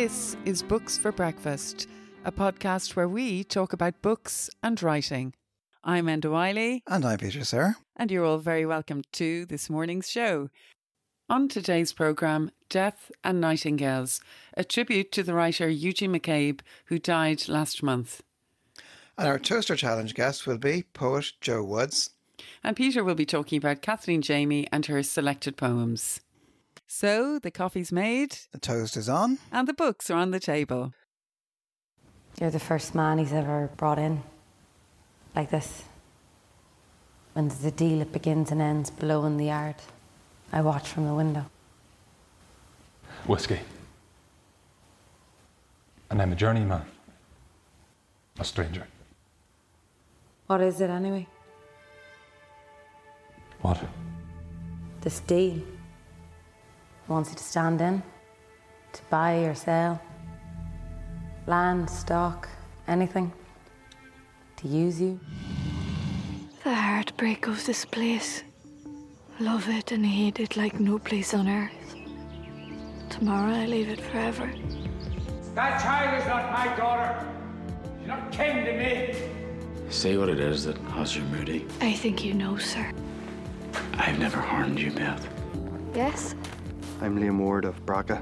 This is Books for Breakfast, a podcast where we talk about books and writing. I'm Enda Wyley. And I'm Peter Sirr. And you're all very welcome to this morning's show. On today's programme, Death and Nightingales, a tribute to the writer Eugene McCabe, who died last month. And our Toaster Challenge guest will be poet Joe Woods. And Peter will be talking about Kathleen Jamie and her selected poems. So the coffee's made, the toast is on, and the books are on the table. You're the first man he's ever brought in like this. When there's a deal, it begins and ends below in the yard. I watch from the window. Whiskey. And I'm a journeyman, a stranger. What is it anyway? What? This deal wants you to stand in, to buy or sell, land, stock, anything, to use you. The heartbreak of this place. Love it and hate it like no place on earth. Tomorrow I leave it forever. That child is not my daughter. She's not kin to me. Say what it is that has you moody. I think you know, sir. I've never harmed you, Beth. Yes? I'm Liam Ward of Braga.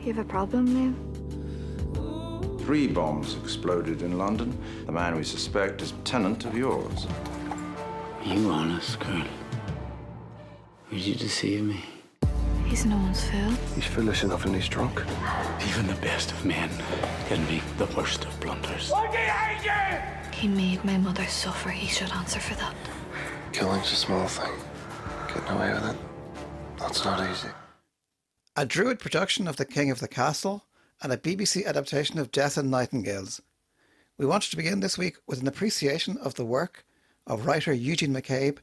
You have a problem, Liam? Three bombs exploded in London. The man we suspect is a tenant of yours. Are you honest, girl? Would you deceive me? He's no one's fool. He's foolish enough and he's drunk. Even the best of men can make the worst of blunders. What did I do? He made my mother suffer. He should answer for that. Killing's a small thing. Getting away with it, that's not easy. A Druid production of The King of the Castle and a BBC adaptation of Death and Nightingales. We wanted to begin this week with an appreciation of the work of writer Eugene McCabe,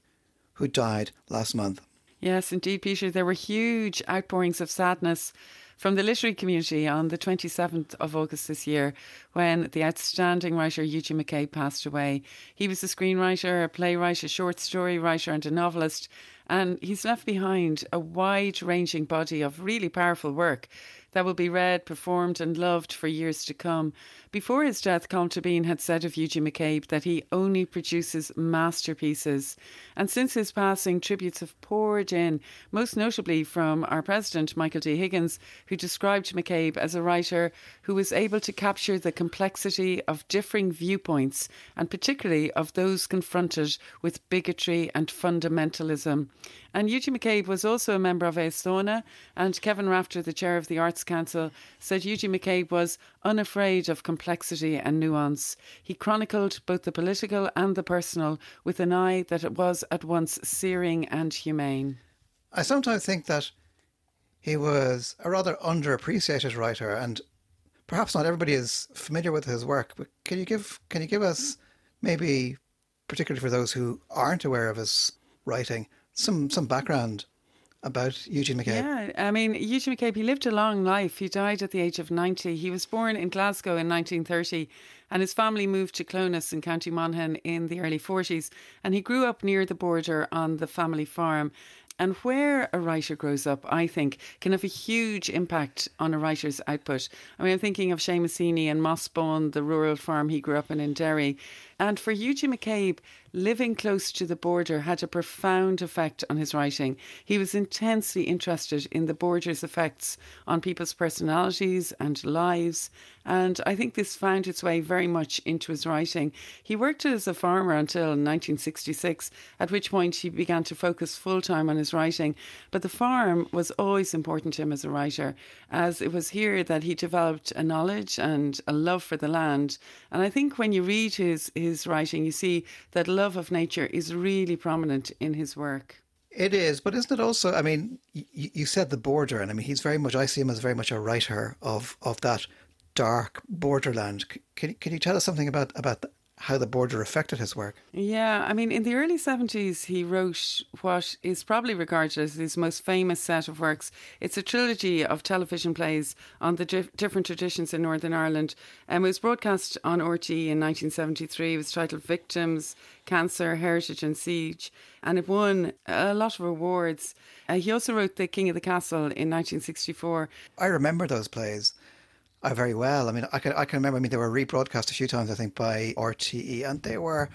who died last month. Yes, indeed, Peter. There were huge outpourings of sadness from the literary community on the 27th of August this year when the outstanding writer Eugene McCabe passed away. He was a screenwriter, a playwright, a short story writer, and a novelist. And he's left behind a wide ranging body of really powerful work that will be read, performed, and loved for years to come. Before his death, Colm had said of Eugene McCabe that he only produces masterpieces. And since his passing, tributes have poured in, most notably from our president, Michael D. Higgins, who described McCabe as a writer who was able to capture the complexity of differing viewpoints, and particularly of those confronted with bigotry and fundamentalism. And Eugene McCabe was also a member of Aosdána, and Kevin Rafter, the chair of the Arts Council, said Eugene McCabe was unafraid of complexity and nuance. He chronicled both the political and the personal with an eye that it was at once searing and humane. I sometimes think that he was a rather underappreciated writer, and perhaps not everybody is familiar with his work. But can you give can you give us maybe, particularly for those who aren't aware of his writing, some some background about Eugene McCabe. Yeah, I mean, Eugene McCabe, he lived a long life. He died at the age of 90. He was born in Glasgow in 1930, and his family moved to Clones in County Monaghan in the early 40s. And he grew up near the border on the family farm. And where a writer grows up, I think, can have a huge impact on a writer's output. I mean, I'm thinking of Seamus Heaney and Mossbawn, the rural farm he grew up in in Derry. And for Eugene McCabe, living close to the border had a profound effect on his writing. He was intensely interested in the border's effects on people's personalities and lives. And I think this found its way very much into his writing. He worked as a farmer until 1966, at which point he began to focus full time on his writing. But the farm was always important to him as a writer, as it was here that he developed a knowledge and a love for the land. And I think when you read his, his writing, you see that love of nature is really prominent in his work. It is, but isn't it also? I mean, y- you said the border, and I mean, he's very much. I see him as very much a writer of of that dark borderland. Can can you tell us something about about how the border affected his work? Yeah, I mean, in the early 70s, he wrote what is probably regarded as his most famous set of works. It's a trilogy of television plays on the dif- different traditions in Northern Ireland. Um, it was broadcast on RTE in 1973. It was titled Victims, Cancer, Heritage and Siege, and it won a lot of awards. Uh, he also wrote The King of the Castle in 1964. I remember those plays. Uh, very well. I mean, I can I can remember. I mean, they were rebroadcast a few times, I think, by RTE, and they were.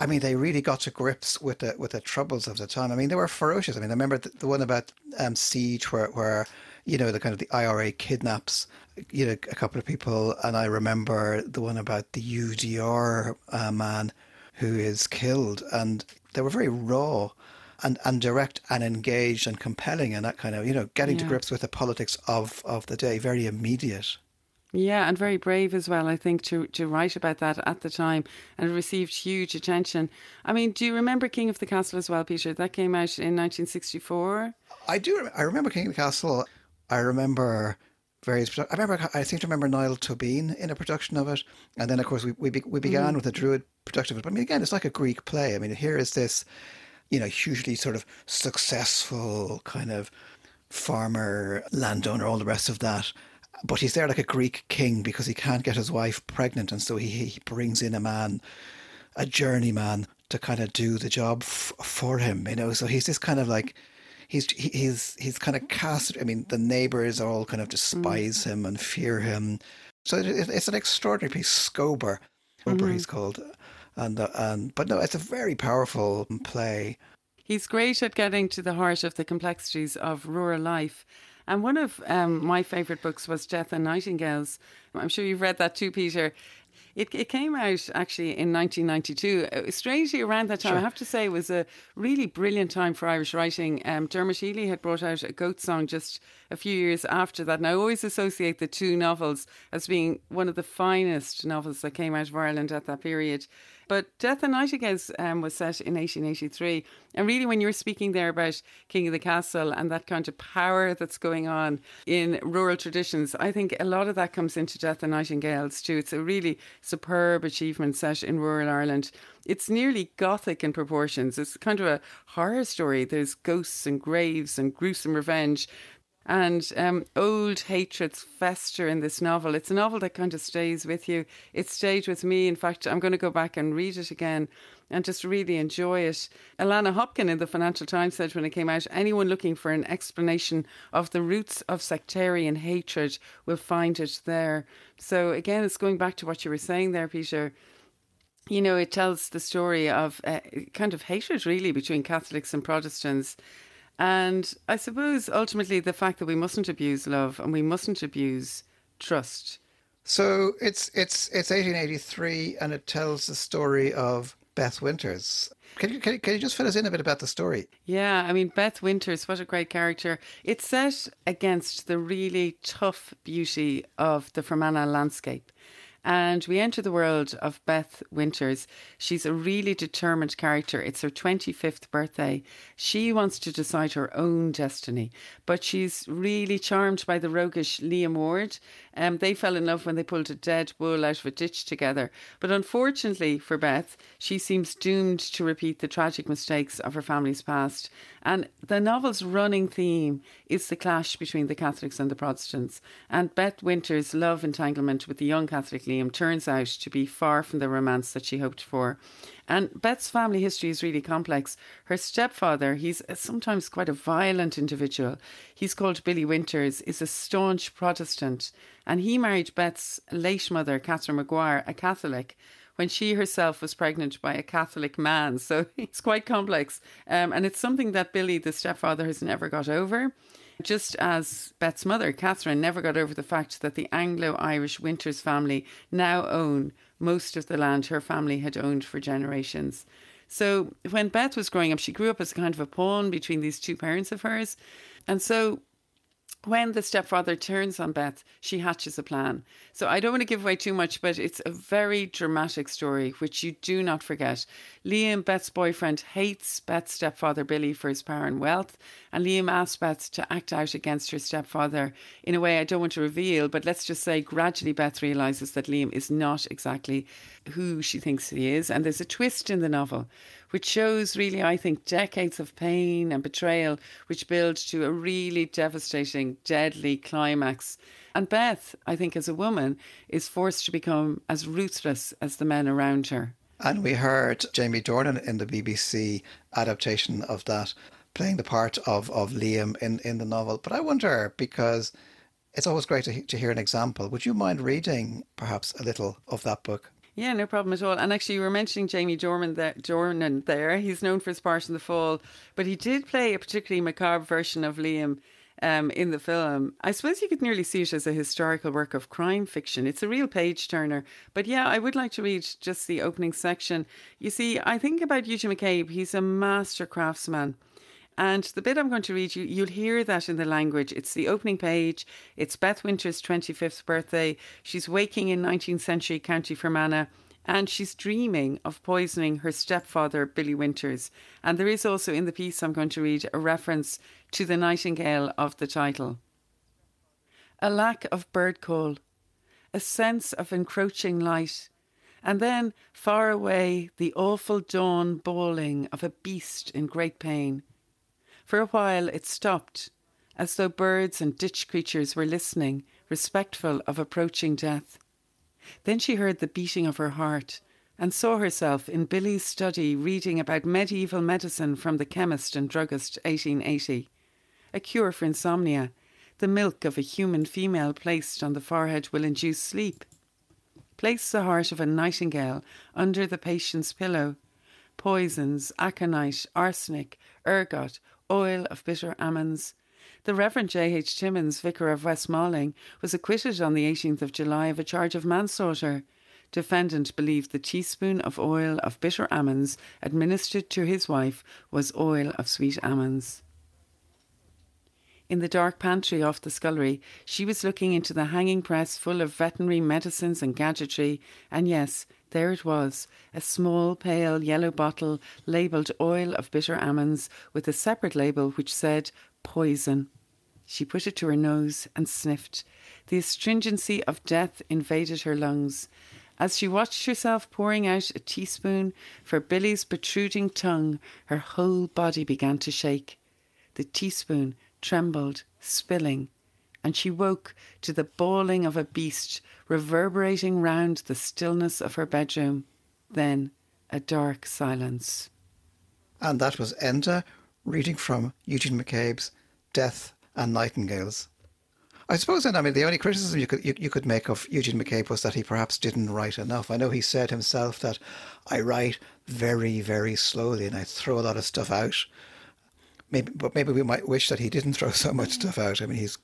I mean, they really got to grips with the with the troubles of the time. I mean, they were ferocious. I mean, I remember the, the one about um, siege, where where you know the kind of the IRA kidnaps you know a couple of people, and I remember the one about the UDR uh, man who is killed, and they were very raw. And, and direct and engaged and compelling and that kind of you know getting to grips with the politics of, of the day very immediate Yeah, and very brave as well, I think, to, to write about that at the time. And it received huge attention. I mean, do you remember King of the Castle as well, Peter? That came out in 1964. I do. I remember King of the Castle. I remember various. I remember. I seem to remember Niall Tobin in a production of it, and then of course we we, be, we began mm-hmm. with a Druid production of it. But I mean, again, it's like a Greek play. I mean, here is this, you know, hugely sort of successful kind of farmer, landowner, all the rest of that. But he's there like a Greek king because he can't get his wife pregnant, and so he he brings in a man a journeyman to kind of do the job f- for him, you know. So he's just kind of like he's he's he's kind of cast. I mean, the neighbors all kind of despise mm. him and fear him. So it, it- it's an extraordinary piece. Scober, Scober mm-hmm. he's called, and uh, and but no, it's a very powerful play. He's great at getting to the heart of the complexities of rural life. And one of um, my favourite books was Death and Nightingales. I'm sure you've read that too, Peter. It, it came out actually in 1992. Uh, Strangely, around that time, I have to say, it was a really brilliant time for Irish writing. Um, Dermot Healy had brought out a goat song just a few years after that. And I always associate the two novels as being one of the finest novels that came out of Ireland at that period. But Death and Nightingales um, was set in 1883. And really, when you were speaking there about King of the Castle and that kind of power that's going on in rural traditions, I think a lot of that comes into Death and Nightingales too. It's a really superb achievement set in rural Ireland. It's nearly gothic in proportions. It's kind of a horror story. There's ghosts and graves and gruesome revenge. And um, old hatreds fester in this novel. It's a novel that kind of stays with you. It stayed with me. In fact, I'm going to go back and read it again and just really enjoy it. Alannah Hopkin in the Financial Times said when it came out anyone looking for an explanation of the roots of sectarian hatred will find it there. So, again, it's going back to what you were saying there, Peter you know, it tells the story of uh, kind of hatred, really, between Catholics and Protestants. And I suppose ultimately the fact that we mustn't abuse love and we mustn't abuse trust. So it's it's it's 1883, and it tells the story of Beth Winters. Can you, can you, can you just fill us in a bit about the story? Yeah, I mean, Beth Winters, what a great character. It's set against the really tough beauty of the Fermanagh landscape. And we enter the world of Beth Winters. She's a really determined character. It's her 25th birthday. She wants to decide her own destiny, but she's really charmed by the roguish Liam Ward. Um, they fell in love when they pulled a dead bull out of a ditch together. But unfortunately for Beth, she seems doomed to repeat the tragic mistakes of her family's past. And the novel's running theme is the clash between the Catholics and the Protestants. And Beth Winter's love entanglement with the young Catholic Liam turns out to be far from the romance that she hoped for. And Beth's family history is really complex. Her stepfather, he's sometimes quite a violent individual. He's called Billy Winters, is a staunch Protestant. And he married Beth's late mother, Catherine Maguire, a Catholic when she herself was pregnant by a Catholic man. So it's quite complex. Um, and it's something that Billy, the stepfather, has never got over. Just as Beth's mother, Catherine, never got over the fact that the Anglo Irish Winters family now own most of the land her family had owned for generations. So when Beth was growing up, she grew up as a kind of a pawn between these two parents of hers. And so when the stepfather turns on Beth, she hatches a plan. So I don't want to give away too much, but it's a very dramatic story, which you do not forget. Liam, Beth's boyfriend, hates Beth's stepfather Billy for his power and wealth, and Liam asks Beth to act out against her stepfather in a way I don't want to reveal, but let's just say gradually Beth realizes that Liam is not exactly who she thinks he is, and there's a twist in the novel which shows really, I think, decades of pain and betrayal, which build to a really devastating, deadly climax. And Beth, I think, as a woman, is forced to become as ruthless as the men around her. And we heard Jamie Dornan in the BBC adaptation of that, playing the part of, of Liam in, in the novel. But I wonder, because it's always great to, to hear an example. Would you mind reading perhaps a little of that book? Yeah, no problem at all. And actually, you were mentioning Jamie Dornan there, there. He's known for his part in The Fall, but he did play a particularly macabre version of Liam um, in the film. I suppose you could nearly see it as a historical work of crime fiction. It's a real page turner. But yeah, I would like to read just the opening section. You see, I think about Eugene McCabe, he's a master craftsman. And the bit I'm going to read you, you'll hear that in the language. It's the opening page. It's Beth Winter's 25th birthday. She's waking in 19th century County Fermanagh and she's dreaming of poisoning her stepfather, Billy Winters. And there is also in the piece I'm going to read a reference to the nightingale of the title. A lack of bird call, a sense of encroaching light, and then far away the awful dawn bawling of a beast in great pain. For a while it stopped, as though birds and ditch creatures were listening, respectful of approaching death. Then she heard the beating of her heart and saw herself in Billy's study reading about medieval medicine from the chemist and druggist 1880. A cure for insomnia. The milk of a human female placed on the forehead will induce sleep. Place the heart of a nightingale under the patient's pillow. Poisons, aconite, arsenic, ergot, oil of bitter almonds, the Reverend J. H. Timmins, vicar of West Malling, was acquitted on the 18th of July of a charge of manslaughter. Defendant believed the teaspoon of oil of bitter almonds administered to his wife was oil of sweet almonds. In the dark pantry off the scullery, she was looking into the hanging press full of veterinary medicines and gadgetry, and yes, there it was, a small pale yellow bottle labelled oil of bitter almonds with a separate label which said poison. She put it to her nose and sniffed. The astringency of death invaded her lungs. As she watched herself pouring out a teaspoon for Billy's protruding tongue, her whole body began to shake. The teaspoon trembled, spilling, and she woke to the bawling of a beast reverberating round the stillness of her bedroom. Then a dark silence. And that was Enda reading from Eugene McCabe's Death and Nightingales. I suppose then, I mean, the only criticism you could you, you could make of Eugene McCabe was that he perhaps didn't write enough. I know he said himself that I write very, very slowly and I throw a lot of stuff out. Maybe, but maybe we might wish that he didn't throw so much stuff out. I mean, he's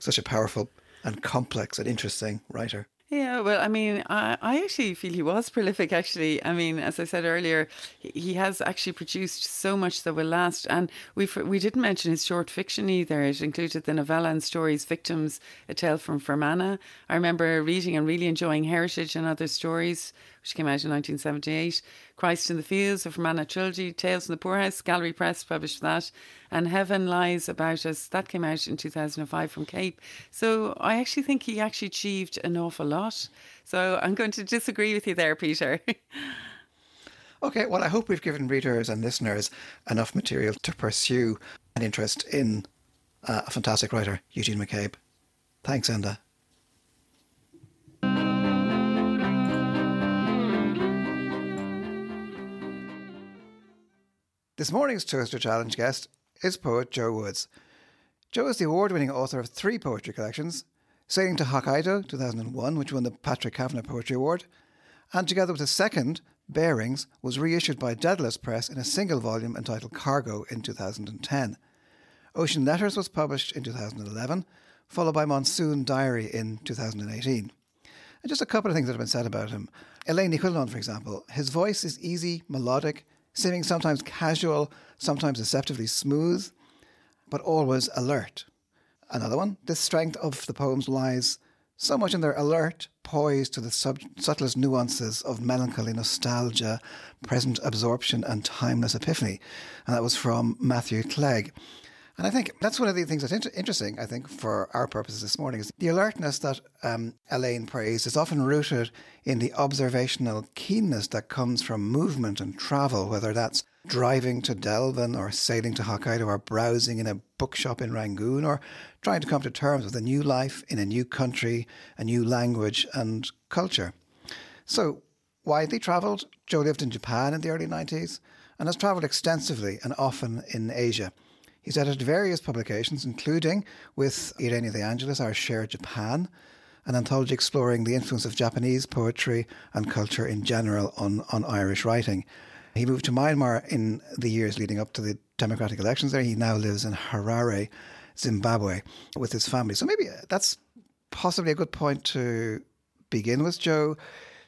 such a powerful and complex and interesting writer. Yeah, well, I mean, I, I actually feel he was prolific, actually. I mean, as I said earlier, he has actually produced so much that will last. And we we didn't mention his short fiction either. It included the novella and stories Victims, A Tale from Fermanagh. I remember reading and really enjoying Heritage and Other Stories, which came out in 1978. Christ in the Fields, a Fermanagh trilogy, Tales from the Poorhouse, Gallery Press published that, and Heaven Lies About Us, that came out in 2005 from Cape. So I actually think he actually achieved an awful lot. So I'm going to disagree with you there, Peter. okay, well, I hope we've given readers and listeners enough material to pursue an interest in uh, a fantastic writer, Eugene McCabe. Thanks, Enda. This morning's Toaster Challenge guest is poet Joe Woods. Joe is the award winning author of three poetry collections Sailing to Hokkaido 2001, which won the Patrick Kavanagh Poetry Award, and together with a second, Bearings, was reissued by Dedalus Press in a single volume entitled Cargo in 2010. Ocean Letters was published in 2011, followed by Monsoon Diary in 2018. And just a couple of things that have been said about him. Elaine Ni for example, his voice is easy, melodic, seeming sometimes casual, sometimes deceptively smooth, but always alert. Another one, the strength of the poems lies so much in their alert poise to the sub- subtlest nuances of melancholy, nostalgia, present absorption, and timeless epiphany. And that was from Matthew Clegg. And I think that's one of the things that's inter- interesting, I think, for our purposes this morning is the alertness that um, Elaine praised is often rooted in the observational keenness that comes from movement and travel, whether that's driving to Delvin or sailing to Hokkaido or browsing in a bookshop in Rangoon or trying to come to terms with a new life in a new country, a new language and culture. So, widely travelled, Joe lived in Japan in the early 90s and has travelled extensively and often in Asia. He's edited various publications, including with Irene De Angelis, Our Shared Japan, an anthology exploring the influence of Japanese poetry and culture in general on, on Irish writing. He moved to Myanmar in the years leading up to the democratic elections there. He now lives in Harare, Zimbabwe, with his family. So maybe that's possibly a good point to begin with, Joe.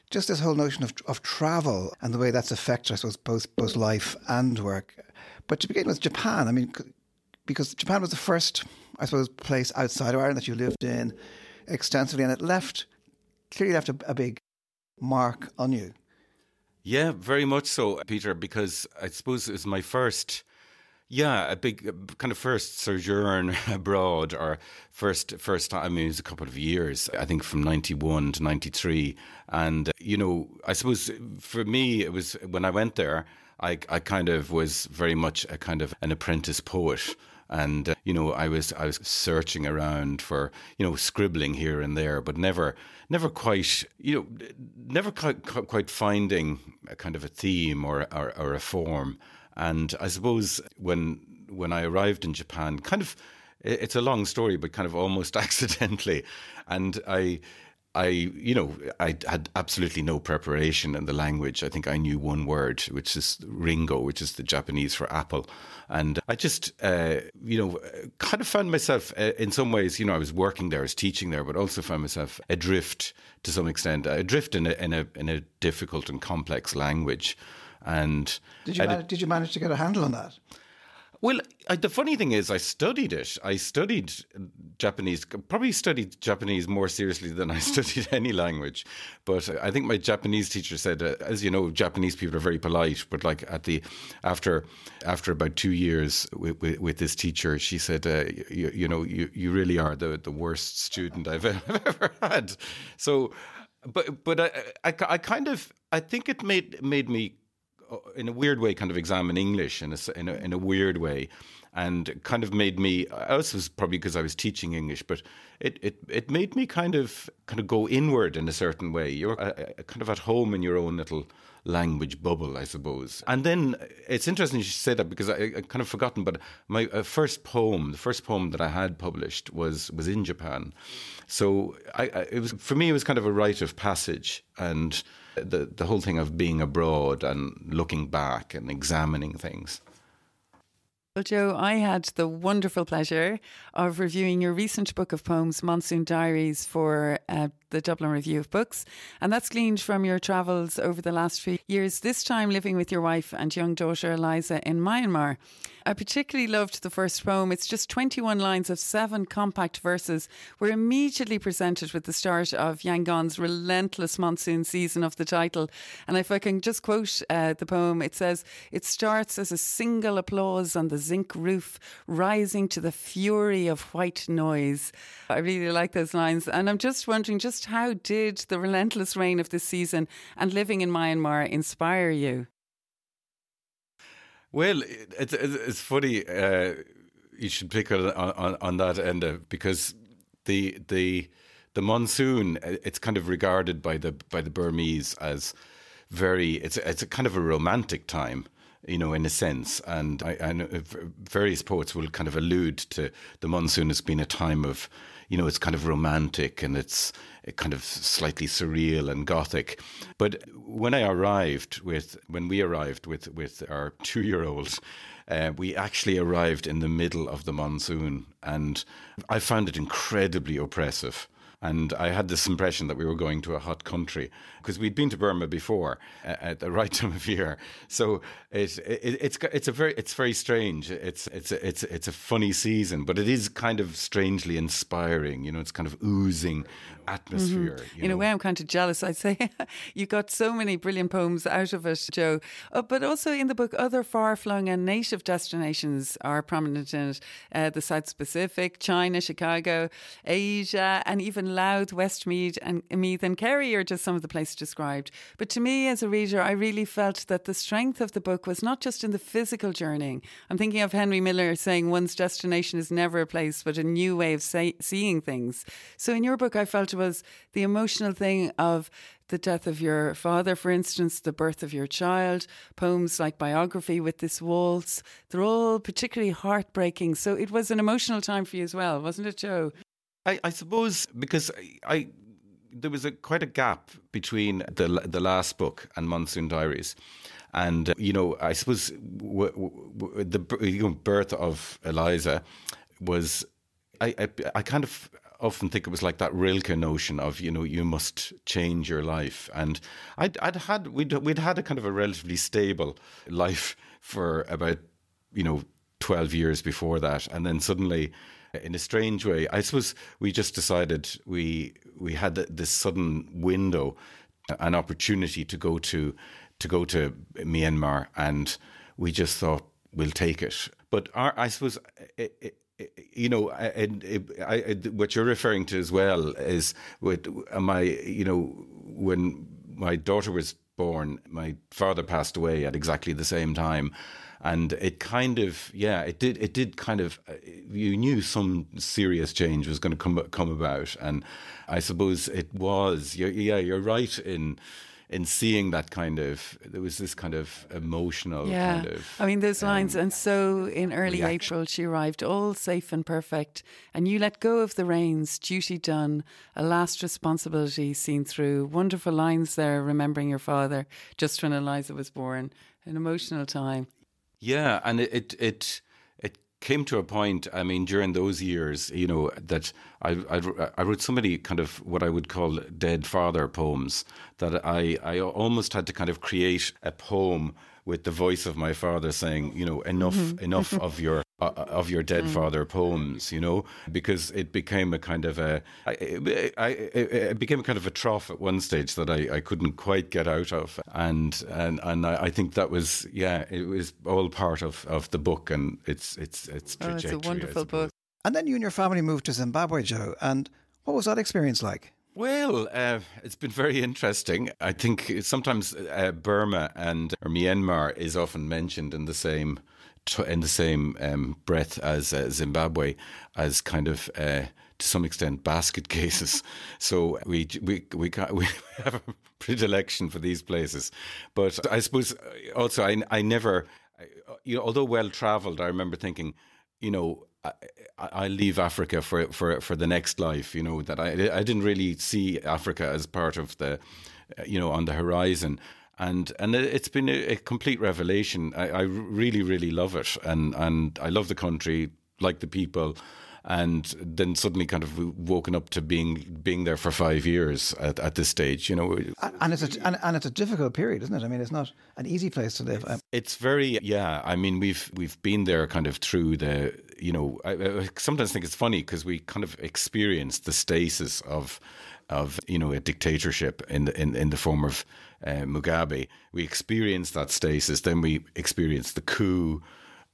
Just this whole notion of, of travel and the way that's affected, I suppose, both, both life and work. But to begin with Japan, I mean, because Japan was the first, I suppose, place outside of Ireland that you lived in extensively, and it left clearly left a, a big mark on you. Yeah, very much so, Peter, because I suppose it was my first yeah, a big kind of first sojourn abroad, or first first time. I mean, it was a couple of years. I think from ninety one to ninety three, and you know, I suppose for me it was when I went there. I I kind of was very much a kind of an apprentice poet and uh, you know I was I was searching around for you know scribbling here and there, but never never quite you know never quite, quite finding a kind of a theme or or, or a form. And I suppose when when I arrived in Japan, kind of it's a long story, but kind of almost accidentally, and I I, you know, I had absolutely no preparation in the language. I think I knew one word, which is ringo, which is the Japanese for apple. And I just, uh, you know, kind of found myself uh, in some ways, you know, I was working there, I was teaching there, but also found myself adrift to some extent, adrift in a, in a, in a difficult and complex language. And did you, man- did you manage to get a handle on that? Well, I, the funny thing is, I studied it. I studied Japanese, probably studied Japanese more seriously than I studied any language. But I think my Japanese teacher said, uh, as you know, Japanese people are very polite. But like at the after after about two years with, with, with this teacher, she said, uh, you, you, know, you, you really are the the worst student I've ever had. So, but but I, I, I kind of I think it made made me in a weird way, kind of examine English in a, in a, in a weird way, and kind of made me. Also, was probably because I was teaching English, but it, it it made me kind of kind of go inward in a certain way. You're uh, uh kind of at home in your own little language bubble, I suppose. And then it's interesting you should say that because I, I kind of forgotten, but my uh, first poem, the first poem that I had published was was in Japan. So I, I, it was for me, it was kind of a rite of passage, and the the whole thing of being abroad and looking back and examining things. Well, Joe, I had the wonderful pleasure of reviewing your recent book of poems, Monsoon Diaries, for uh, the Dublin Review of Books. And that's gleaned from your travels over the last few years, this time living with your wife and young daughter Eliza in Myanmar. I particularly loved the first poem. It's just 21 lines of seven compact verses. We're immediately presented with the start of Yangon's relentless monsoon season of the title. And if I can just quote uh, the poem, it says, It starts as a single applause on the zinc roof, rising to the fury of white noise. I really like those lines. And I'm just wondering, just how did the relentless rain of this season and living in Myanmar inspire you? Well, it's it's funny. Uh, you should pick on, on, on that end because the the the monsoon it's kind of regarded by the by the Burmese as very it's it's a kind of a romantic time you know, in a sense. And I, I know various poets will kind of allude to the monsoon as being a time of, you know, it's kind of romantic and it's kind of slightly surreal and gothic. But when I arrived with, when we arrived with, with our two year old, uh, we actually arrived in the middle of the monsoon and I found it incredibly oppressive. And I had this impression that we were going to a hot country because we'd been to Burma before uh, at the right time of year. So it, it, it's it's a very it's very strange. It's it's a, it's it's a funny season, but it is kind of strangely inspiring. You know, it's kind of oozing atmosphere. Mm-hmm. In know. a way, I'm kind of jealous. I'd say you got so many brilliant poems out of it, Joe. Uh, but also in the book, other far-flung and native destinations are prominent in it: uh, the South Pacific, China, Chicago, Asia, and even Louth, Westmeath, and Meath and Kerry are just some of the places described. But to me, as a reader, I really felt that the strength of the book was not just in the physical journeying. I'm thinking of Henry Miller saying one's destination is never a place, but a new way of say, seeing things. So in your book, I felt it was the emotional thing of the death of your father, for instance, the birth of your child, poems like biography with this waltz. They're all particularly heartbreaking. So it was an emotional time for you as well, wasn't it, Joe? I, I suppose because I, I there was a quite a gap between the the last book and Monsoon Diaries. And you know, I suppose w- w- the you know, birth of Eliza was I, I, I kind of often think it was like that Rilke notion of you know you must change your life, and I'd, I'd had we'd we'd had a kind of a relatively stable life for about you know twelve years before that, and then suddenly. In a strange way, I suppose we just decided we we had this sudden window, uh, an opportunity to go to to go to Myanmar, and we just thought we'll take it. But our, I suppose it, you know, I, I, what you're referring to as well is with uh, my, you know, when my daughter was born, my father passed away at exactly the same time, and it kind of, yeah, it did, it did kind of, uh, you knew some serious change was going to come come about, and I suppose it was. Yeah, you're right in in seeing that kind of there was this kind of emotional yeah. kind of I mean those lines um, and so in early reaction. April she arrived all safe and perfect and you let go of the reins duty done a last responsibility seen through wonderful lines there remembering your father just when Eliza was born an emotional time yeah and it it, it came to a point. I mean, during those years, you know, that I I, I wrote so many kind of what I would call dead father poems that I I almost had to kind of create a poem with the voice of my father saying, you know, enough Mm-hmm. enough of your of your dead Mm. father poems, you know, because it became a kind of a I, I, it became a kind of a trough at one stage that I, I couldn't quite get out of, and and and I, I think that was yeah, it was all part of, of the book and its its its oh it's a I wonderful book And then you and your family moved to Zimbabwe, Joe. And what was that experience like? Well, uh, it's been very interesting. I think sometimes uh, Burma and or Myanmar is often mentioned in the same in the same um, breath as uh, Zimbabwe, as kind of uh, to some extent basket cases. So we we we we have a predilection for these places. But I suppose uh, also I I never, you know, although well travelled, I remember thinking, you know. I, I I leave Africa for, for for the next life. You know that I I didn't really see Africa as part of the, uh, you know, on the horizon, and and it- it's been a, a complete revelation. I, I really really love it, and and I love the country, like the people, and then suddenly kind of woken up to being being there for five years at, at this stage. You know, A- And it's a, and, and it's a difficult period, isn't it? I mean, it's not an easy place to live. Um, It's very yeah. I mean, we've we've been there kind of through the you know. I, I sometimes think it's funny because we kind of experienced the stasis of of you know a dictatorship in the in, in the form of uh, Mugabe. We experienced that stasis. Then we experienced the coup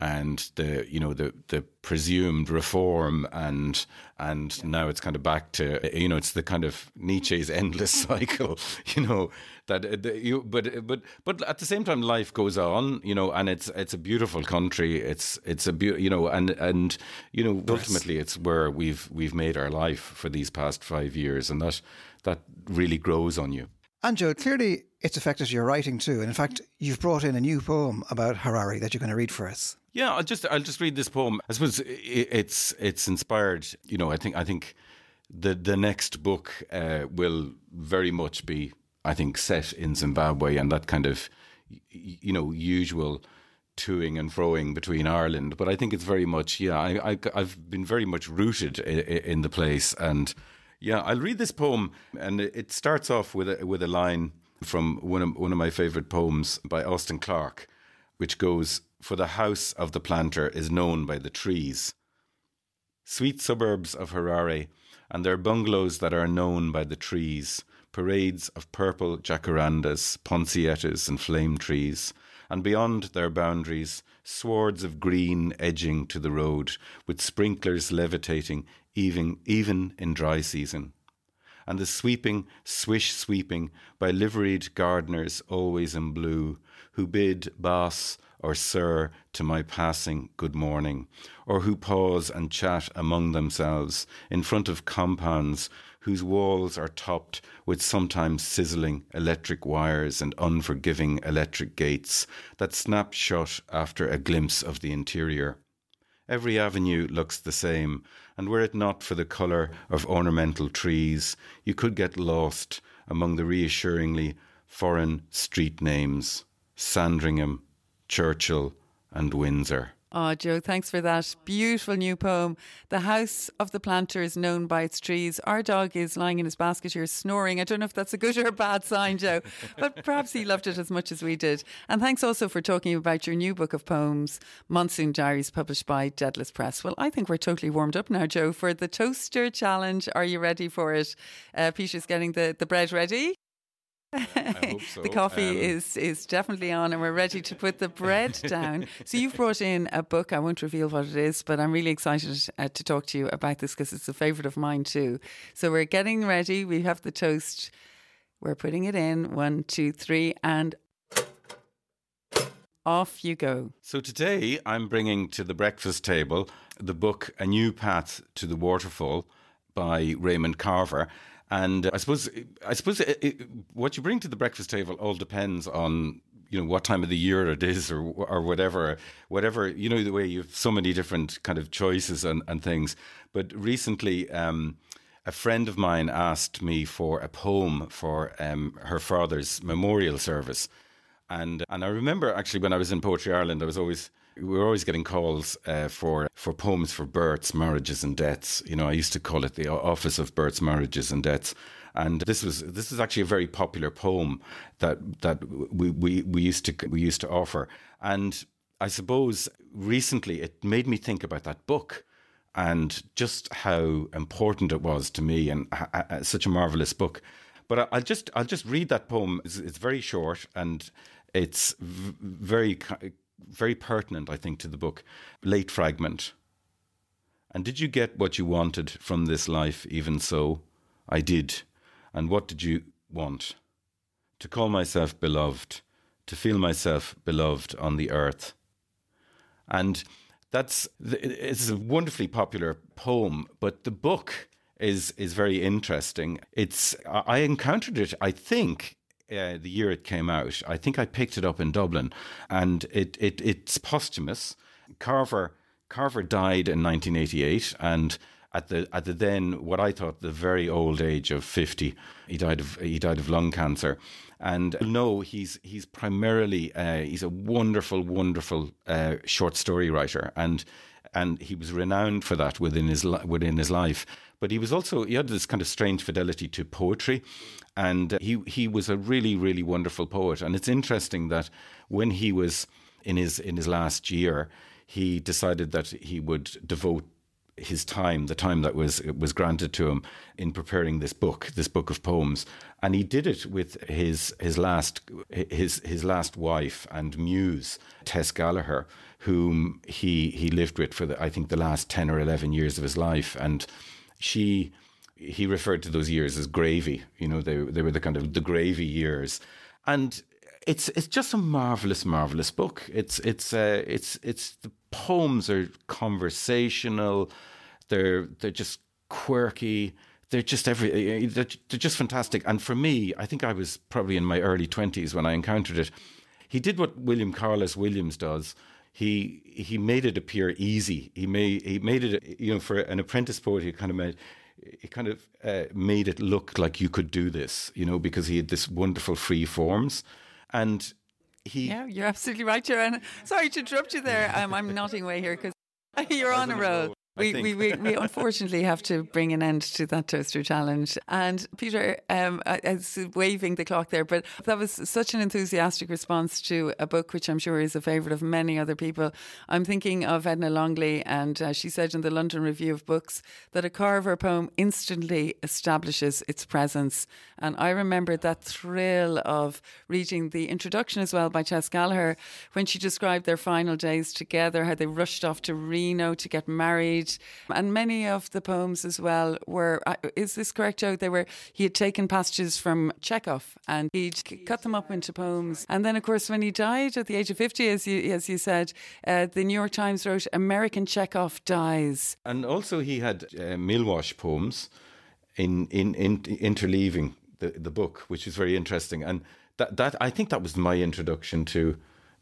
and the you know the the presumed reform and and now it's kind of back to you know it's the kind of Nietzsche's endless cycle you know that uh, the, you but but but at the same time life goes on you know and it's it's a beautiful country it's it's a beau- you know and and you know ultimately it's where we've we've made our life for these past 5 years and that that really grows on you and Joe, clearly it's affected your writing too. And in fact, you've brought in a new poem about Harare that you're going to read for us. Yeah, I'll just I'll just read this poem. I suppose it's it's inspired. You know, I think I think the the next book uh, will very much be I think set in Zimbabwe and that kind of you know usual toing and froing between Ireland. But I think it's very much yeah. I, I I've been very much rooted in, in the place and yeah. I'll read this poem and it starts off with a, with a line from one of one of my favorite poems by Austin Clarke which goes, For the house of the planter is known by the trees. Sweet suburbs of Harare, and their bungalows that are known by the trees, parades of purple jacarandas, poinsettias, and flame trees, and beyond their boundaries, swords of green edging to the road, with sprinklers levitating even, even in dry season. and the sweeping, swish sweeping by liveried gardeners always in blue, who bid boss or sir to my passing good morning, or who pause and chat among themselves in front of compounds whose walls are topped with sometimes sizzling electric wires and unforgiving electric gates that snap shut after a glimpse of the interior. Every avenue looks the same, and were it not for the colour of ornamental trees, you could get lost among the reassuringly foreign street names Sandringham, Churchill, and Windsor. Oh, Joe, thanks for that. Beautiful new poem. The house of the planter is known by its trees. Our dog is lying in his basket here snoring. I don't know if that's a good or a bad sign, Joe, but perhaps he loved it as much as we did. And thanks also for talking about your new book of poems, Monsoon Diaries, published by Dedalus Press. Well, I think we're totally warmed up now, Joe, for the toaster challenge. Are you ready for it? Uh, Peter's getting the, the bread ready. so. the coffee Um, is is definitely on, and we're ready to put the bread down. so you've brought in a book. I won't reveal what it is, but I'm really excited uh, to talk to you about this because it's a favourite of mine too. So we're getting ready. We have the toast. We're putting it in. One, two, three, and off you go. So today I'm bringing to the breakfast table the book A New Path to the Waterfall by Raymond Carver. And I suppose I suppose it, it, what you bring to the breakfast table all depends on you know what time of the year it is or or whatever whatever you know the way you have so many different kind of choices and, and things. But recently um, a friend of mine asked me for a poem for um, her father's memorial service. And and I remember actually when I was in Poetry Ireland, I was always were always getting calls uh, for for poems for births, marriages, and deaths. You know, I used to call it the Office of Births, Marriages, and Deaths. And this was this is actually a very popular poem that that we, we, we used to we used to offer. And I suppose recently it made me think about that book and just how important it was to me and uh, uh, such a marvelous book. But I'll just I'll just read that poem. It's, it's very short and it's very very pertinent, I think, to the book. Late fragment. And did you get what you wanted from this life? Even so, I did. And what did you want? To call myself beloved, to feel myself beloved on the earth. And that's it's a wonderfully popular poem, but the book is is very interesting. It's I encountered it, I think, uh, the year it came out. I think I picked it up in Dublin, and it, it it's posthumous. Carver Carver died in 1988, and at the at the then what I thought the very old age of 50, he died of he died of lung cancer. And no, he's he's primarily uh, he's a wonderful, wonderful uh, short story writer, and and he was renowned for that within his within his life. But he was also he had this kind of strange fidelity to poetry, and uh, he he was a really really wonderful poet. And it's interesting that when he was in his in his last year, he decided that he would devote his time, the time that was was granted to him in preparing this book, this book of poems, and he did it with his his last his his last wife and muse, Tess Gallagher, whom he he lived with for the, I think the last ten or eleven years of his life, and she he referred to those years as gravy. You know, they they were the kind of the gravy years, and it's it's just a marvelous, marvelous book. It's it's uh, it's it's the poems are conversational. They're they're just quirky. They're just every they're, they're just fantastic. And for me, I think I was probably in my early twenties when I encountered it. He did what William Carlos Williams does. He he made it appear easy. He made he made it you know for an apprentice poet. He kind of made it kind of uh, made it look like you could do this, you know, because he had this wonderful free forms, and he Yeah, you're absolutely right, Joanne. Sorry to interrupt you there. Um, I'm nodding away here because you're on a roll. We, we, we, we unfortunately have to bring an end to that toaster challenge. And Peter, um, I, I was waving the clock there, but that was such an enthusiastic response to a book which I'm sure is a favourite of many other people. I'm thinking of Edna Longley, and uh, she said in the London Review of Books that a Carver poem instantly establishes its presence. And I remember that thrill of reading the introduction as well by Tess Gallagher when she described their final days together, how they rushed off to Reno to get married and many of the poems as well were. Is this correct, Joe? They were. He had taken passages from Chekhov and he'd cut them up into poems. And then, of course, when he died at the age of fifty, as you as you said, uh, the New York Times wrote, "American Chekhov dies." And also, he had uh, Milosz poems in, in, in interleaving the, the book, which is very interesting. And that, that I think that was my introduction to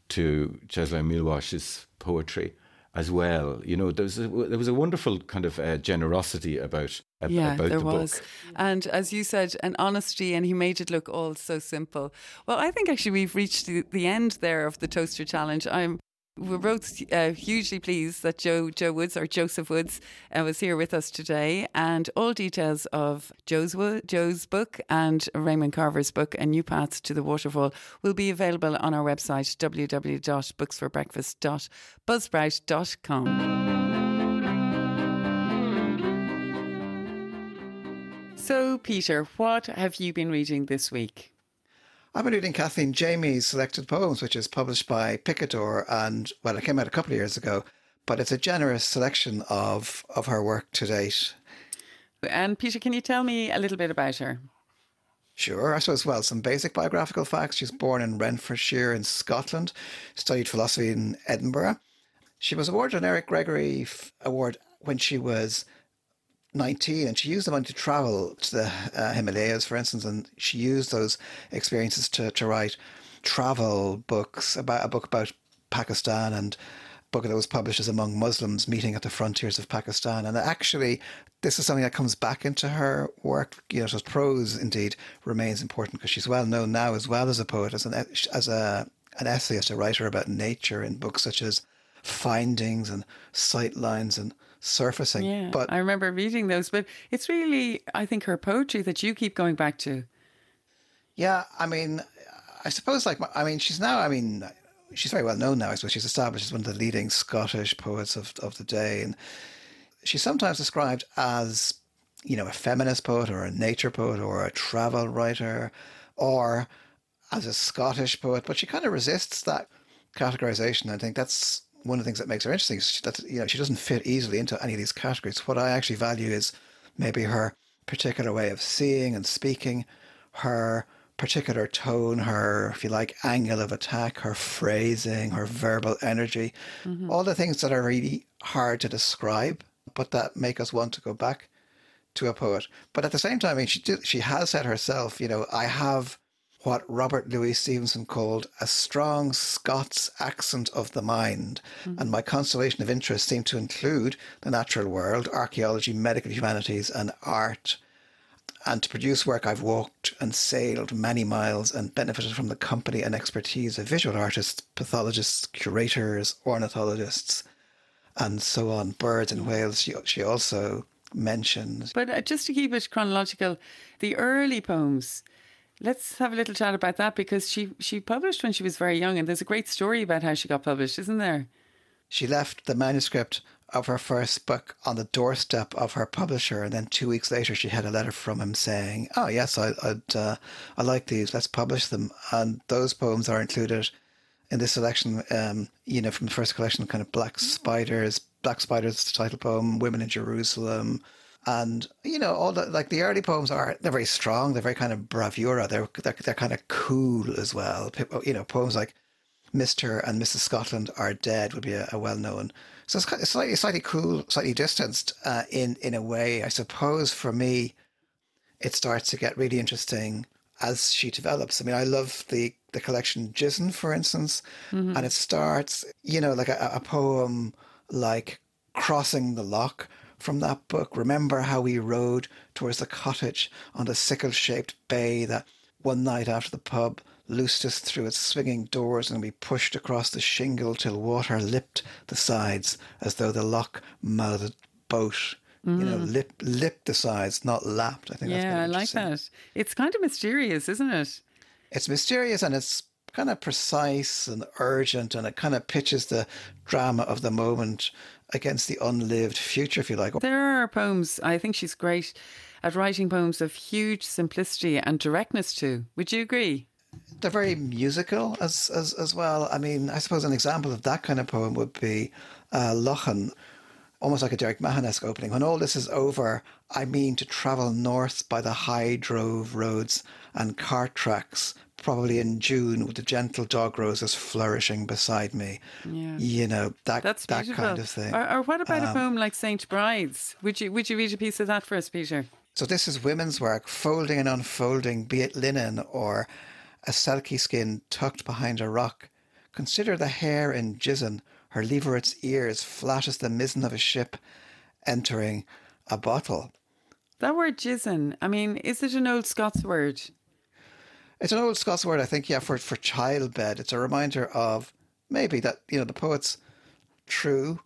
to Czeslaw Milosz's poetry as well. You know, there was a, there was a wonderful kind of uh, generosity about ab- Yeah, about there the was. book. And as you said, an honesty, and he made it look all so simple. Well, I think actually we've reached the, the end there of the Toaster Challenge. I'm we're both uh, hugely pleased that Joe Joe Woods or Joseph Woods uh, was here with us today, and all details of Joe's Joe's book and Raymond Carver's book, A New Path to the Waterfall, will be available on our website www.booksforbreakfast.buzzsprout.com. So, Peter, what have you been reading this week? I've been reading Kathleen Jamie's Selected Poems, which is published by Picador, and well, it came out a couple of years ago, but it's a generous selection of of her work to date. And Peter, can you tell me a little bit about her? Sure, I suppose, well, some basic biographical facts. She's born in Renfrewshire in Scotland, studied philosophy in Edinburgh. She was awarded an Eric Gregory Award when she was 19 and she used the money to travel to the uh, Himalayas, for instance, and she used those experiences to, to write travel books about a book about Pakistan and book that was published as Among Muslims Meeting at the Frontiers of Pakistan. And actually, this is something that comes back into her work. You know, so prose indeed remains important because she's well known now as well as a poet, as an as a an essayist, a writer about nature in books such as Findings and Sightlines and Surfacing. Yeah, but I remember reading those, but it's really, I think, her poetry that you keep going back to. Yeah, I mean, I suppose like I mean, she's now. I mean, she's very well known now. I suppose she's established as one of the leading Scottish poets of of the day, and she's sometimes described as you know a feminist poet or a nature poet or a travel writer or as a Scottish poet. But she kind of resists that categorization. I think that's one of the things that makes her interesting. Is that you know she doesn't fit easily into any of these categories. What I actually value is maybe her particular way of seeing and speaking, her particular tone, her, if you like, angle of attack, her phrasing, her verbal energy, mm-hmm. all the things that are really hard to describe, but that make us want to go back to a poet. But at the same time, I mean, she did, she has said herself, you know, I have what Robert Louis Stevenson called a strong Scots accent of the mind. And my constellation of interests seemed to include the natural world, archaeology, medical humanities, and art. And to produce work, I've walked and sailed many miles and benefited from the company and expertise of visual artists, pathologists, curators, ornithologists, and so on, birds and whales. She, she also mentions. But uh, just to keep it chronological, the early poems. Let's have a little chat about that because she she published when she was very young, and there's a great story about how she got published, isn't there? She left the manuscript of her first book on the doorstep of her publisher, and then two weeks later, she had a letter from him saying, "Oh yes, I, I'd uh, I like these. Let's publish them." And those poems are included in this selection. Um, you know, from the first collection, kind of Black Spiders. Black Spiders, the title poem, Women in Jerusalem, and you know all the like the early poems are they're very strong. They're very kind of bravura. They're they're, they're kind of cool as well. People, you know, poems like Mr. and Mrs. Scotland are dead would be a, a well known. So it's, kind of slightly, slightly cool, slightly distanced uh, in in a way. I suppose for me, it starts to get really interesting as she develops. I mean, I love the the collection Jizzen, for instance, and it starts, you know, like a, a poem like crossing the loch from that book. Remember how we rode towards the cottage on the sickle shaped bay that one night after the pub loosed us through its swinging doors and we pushed across the shingle till water lipped the sides as though the loch mouthed boat. You know, mm. lip lipped the sides, not lapped. I think Yeah, I like that. It's kind of mysterious, isn't it? It's mysterious and it's kind of precise and urgent and it kind of pitches the drama of the moment against the unlived future, if you like. There are poems. I think she's great at writing poems of huge simplicity and directness too. Would you agree? They're very musical as, as, as well. I mean, I suppose an example of that kind of poem would be uh, Lochan, almost like a Derek Mahonesque opening. When all this is over, I mean to travel north by the high drove roads and cart tracks, probably in June with the gentle dog roses flourishing beside me. Yeah. You know, that That's that beautiful. kind of thing. Or, or what about a Um, poem like Saint Brides? Would you would you read a piece of that for us, Peter? So this is women's work, folding and unfolding, be it linen or a selkie skin tucked behind a rock. Consider the hare in jizzen, her leveret's ears flat as the mizzen of a ship entering a bottle. That word jizzen, I mean, is it an old Scots word? It's an old Scots word, I think, yeah, for for childbed. It's a reminder of maybe that you know the poet's true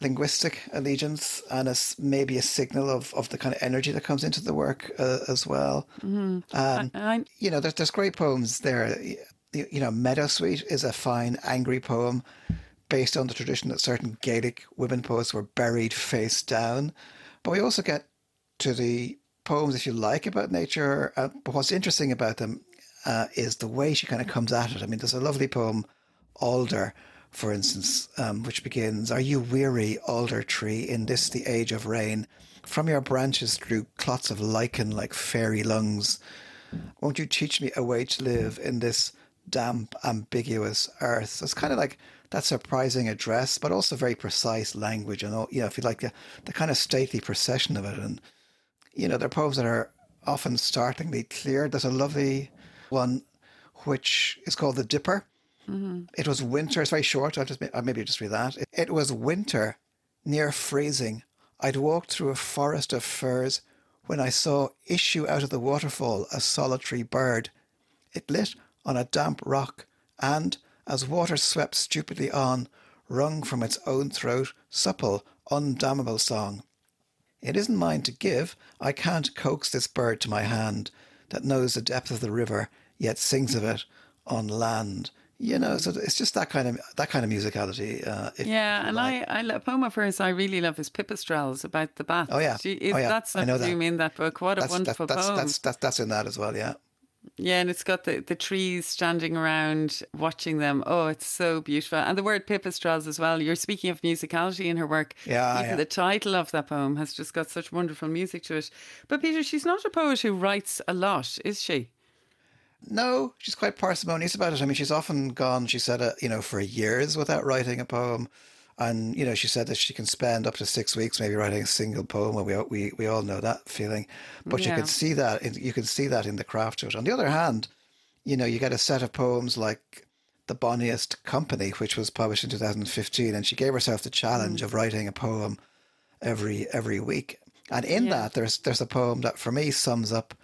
linguistic allegiance and as maybe a signal of, of the kind of energy that comes into the work uh, as well. Mhm. Um, I- I- you know, there's there's great poems there. You you know, Meadowsweet is a fine, angry poem based on the tradition that certain Gaelic women poets were buried face down. But we also get to the poems, if you like, about nature. Uh, but what's interesting about them uh, is the way she kind of comes at it. I mean, there's a lovely poem, Alder, for instance, um, which begins Are you weary, alder tree, in this the age of rain? From your branches drew clots of lichen like fairy lungs. Won't you teach me a way to live in this damp, ambiguous earth? So it's kind of like that surprising address, but also very precise language. And, all, you know, if you like the, the kind of stately procession of it. And, you know, they're poems that are often startlingly clear. There's a lovely one which is called The Dipper. Mhm. It was winter. It's very short. I'll just I'll maybe just read that. It, it was winter, near freezing. I'd walked through a forest of firs when I saw issue out of the waterfall a solitary bird. It lit on a damp rock, and as water swept stupidly on, wrung from its own throat supple, undammable song. It isn't mine to give. I can't coax this bird to my hand that knows the depth of the river, yet sings of it on land. You know, so it's just that kind of that kind of musicality. Uh, if yeah, you and like. I, I a poem of hers I really love is Pipistrelles about the bat. Oh, yeah. she, is, Oh, yeah. that's I know that. in that book. What a that's, wonderful that's, poem! That's, that's, that's in that as well. Yeah. Yeah, and it's got the, the trees standing around watching them. Oh, it's so beautiful. And the word pipistrelles as well. You're speaking of musicality in her work. Yeah, Even yeah. the title of that poem has just got such wonderful music to it. But Peter, she's not a poet who writes a lot, is she? No, she's quite parsimonious about it. I mean, she's often gone, she said, uh, you know, for years without writing a poem. And, you know, she said that she can spend up to six weeks maybe writing a single poem. Well, we, all- we, we all know that feeling. But you can see that, in, you can see that in the craft of it. On the other hand, you know, you get a set of poems like The Bonniest Company, which was published in 2015. And she gave herself the challenge mm. of writing a poem every every week. And in Yeah. that, there's there's a poem that for me sums up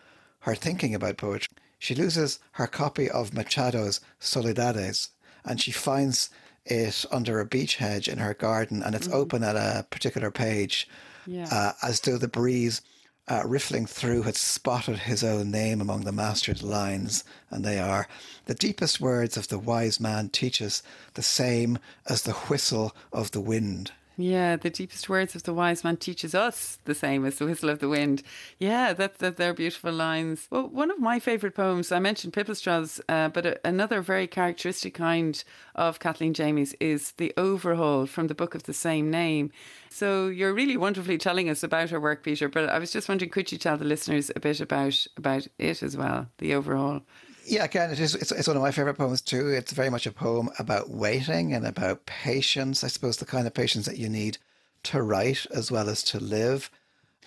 her thinking about poetry. She loses her copy of Machado's Soledades, and she finds it under a beech hedge in her garden, and it's open at a particular page, Yeah. uh, as though the breeze uh, riffling through had spotted his own name among the master's lines, and they are the deepest words of the wise man teach us the same as the whistle of the wind. Yeah, the deepest words of the wise man teaches us the same as the whistle of the wind. Yeah, that, that they're beautiful lines. Well, one of my favourite poems, I mentioned Pipistrelles, uh, but a, another very characteristic kind of Kathleen Jamie's is The Overhaul from the book of the same name. So you're really wonderfully telling us about her work, Peter, but I was just wondering, could you tell the listeners a bit about, about it as well, The Overhaul? Yeah, again, it is. It's, it's one of my favorite poems too. It's very much a poem about waiting and about patience. I suppose the kind of patience that you need to write as well as to live.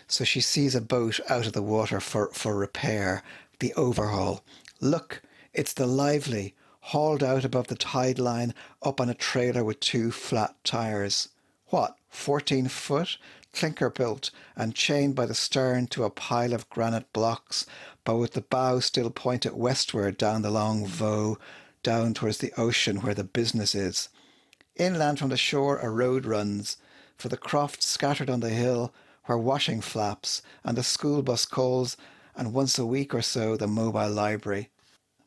So she sees a boat out of the water for for repair, the overhaul. Look, it's the lively hauled out above the tide line, up on a trailer with two flat tires. What, 14 foot? Clinker built and chained by the stern to a pile of granite blocks, but with the bow still pointed westward down the long Voe, down towards the ocean where the business is. Inland from the shore a road runs, for the croft scattered on the hill where washing flaps and the school bus calls, and once a week or so the mobile library.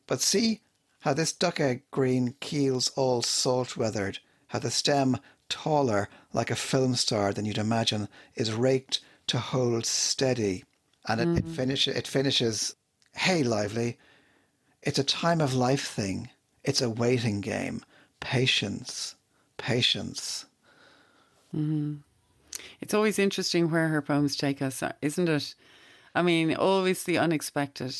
But see how this duck egg green keel's all salt weathered, how the stem, taller like a film star than you'd imagine, is raked to hold steady. And it, it, finish, it finishes, hey, lively, it's a time of life thing. It's a waiting game. Patience, patience. Mm-hmm. It's always interesting where her poems take us, isn't it? I mean, always the unexpected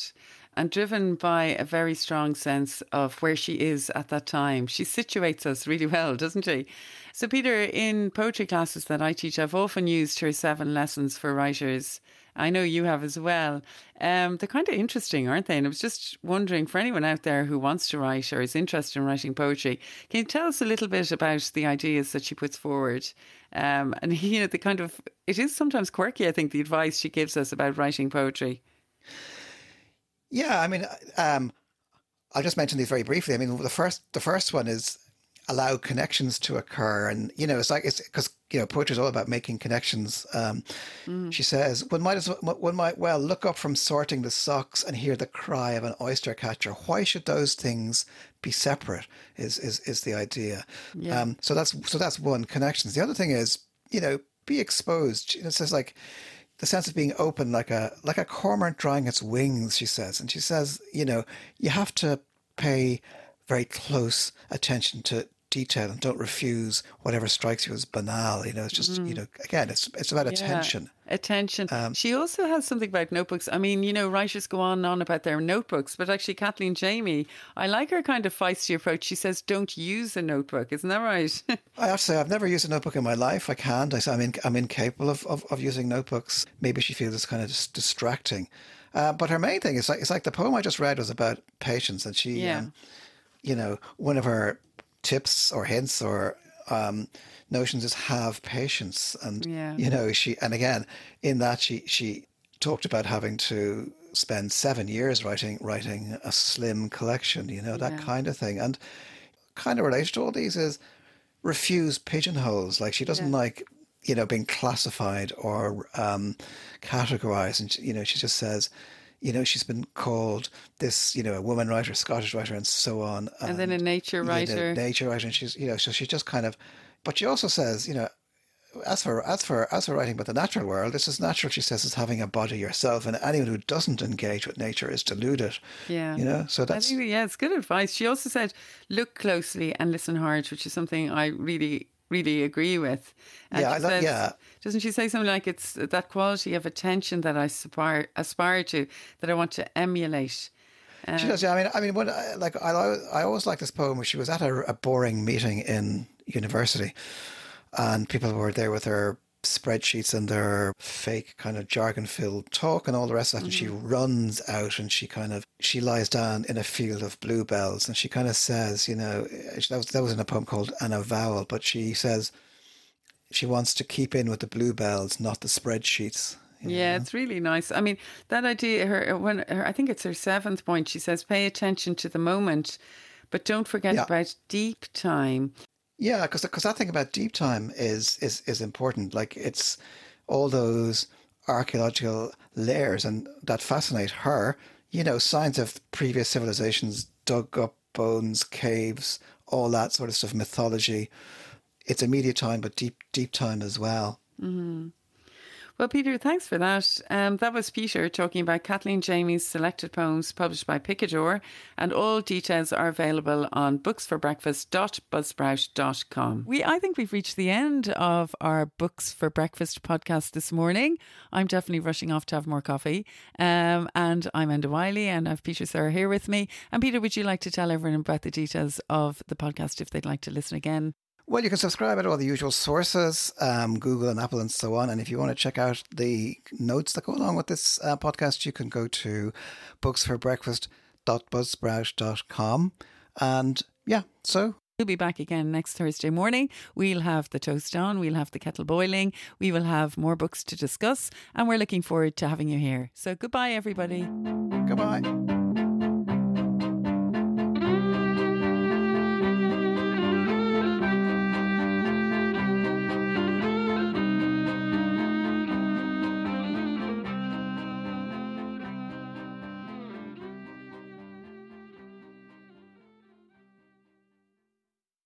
and driven by a very strong sense of where she is at that time. She situates us really well, doesn't she? So, Peter, in poetry classes that I teach, I've often used her seven lessons for writers. I know you have as well. Um, they're kind of interesting, aren't they? And I was just wondering for anyone out there who wants to write or is interested in writing poetry, can you tell us a little bit about the ideas that she puts forward? Um, and, you know, the kind of, it is sometimes quirky, I think, the advice she gives us about writing poetry. Yeah, I mean, um, I'll just mention these very briefly. I mean, the first the first one is allow connections to occur, and you know, it's like it's because you know poetry is all about making connections. Um, mm. She says one might as one might well look up from sorting the socks and hear the cry of an oyster catcher. Why should those things be separate? Is is is the idea? Yeah. Um, so that's so that's one connections. The other thing is you know be exposed. It says like the sense of being open like a like a cormorant drying its wings she says and she says you know you have to pay very close attention to detail and don't refuse whatever strikes you as banal. You know, it's just mm. you know again, it's it's about yeah, attention. Attention. Um, she also has something about notebooks. I mean, you know, writers go on and on about their notebooks, but actually, Kathleen Jamie, I like her kind of feisty approach. She says, "Don't use a notebook." Isn't that right? I have to say, I've never used a notebook in my life. I can't. I, I'm in, I'm incapable of, of, of using notebooks. Maybe she feels it's kind of just distracting. Uh, but her main thing is like it's like the poem I just read was about patience, and she, yeah. um, you know, one of her tips or hints or um, notions is have patience and yeah. you know she and again in that she she talked about having to spend seven years writing writing a slim collection you know that yeah. kind of thing and kind of related to all these is refuse pigeonholes like she doesn't yeah. like you know being classified or um, categorized and you know she just says you know, she's been called this, you know, a woman writer, Scottish writer, and so on. And, and then a nature writer. nature writer. And she's, you know, so she just kind of, but she also says, you know, as for as for as for writing about the natural world, this is natural. She says is having a body yourself, and anyone who doesn't engage with nature is deluded. Yeah, you know. So that's think, yeah, it's good advice. She also said, look closely and listen hard, which is something I really really agree with. And yeah, says, yeah. Doesn't she say something like it's that quality of attention that I aspire aspire to, that I want to emulate? Um, she does. Yeah, I mean, I mean, what like I I always like this poem. Where she was at a, a boring meeting in university, and people were there with her spreadsheets and their fake kind of jargon filled talk and all the rest of that. Mm-hmm. And she mm-hmm. runs out and she kind of she lies down in a field of bluebells and she kind of says, you know, that was that was in a poem called An Avowal, but she says she wants to keep in with the bluebells, not the spreadsheets. Yeah, know? it's really nice. I mean, that idea. Her when her, I think it's her seventh point. She says, "Pay attention to the moment, but don't forget yeah. about deep time." Yeah, because because that thing about deep time is is is important. Like it's all those archaeological layers and that fascinate her. You know, signs of previous civilizations dug up bones, caves, all that sort of stuff, mythology. It's immediate time, but deep deep time as well. Mm-hmm. Well, Peter, thanks for that. Um, that was Peter talking about Kathleen Jamie's selected poems published by Picador, and all details are available on booksforbreakfast.buzzsprout.com. We, I think we've reached the end of our Books for Breakfast podcast this morning. I'm definitely rushing off to have more coffee. Um, and I'm Enda Wyley, and I have Peter Sirr here with me. And Peter, would you like to tell everyone about the details of the podcast if they'd like to listen again? Well, you can subscribe at all the usual sources, um, Google and Apple and so on. And if you want to check out the notes that go along with this uh, podcast, you can go to booksforbreakfast.buzzsprout.com. And yeah, so We'll be back again next Thursday morning. We'll have the toast on, we'll have the kettle boiling, we will have more books to discuss, and we're looking forward to having you here. So goodbye, everybody. Goodbye.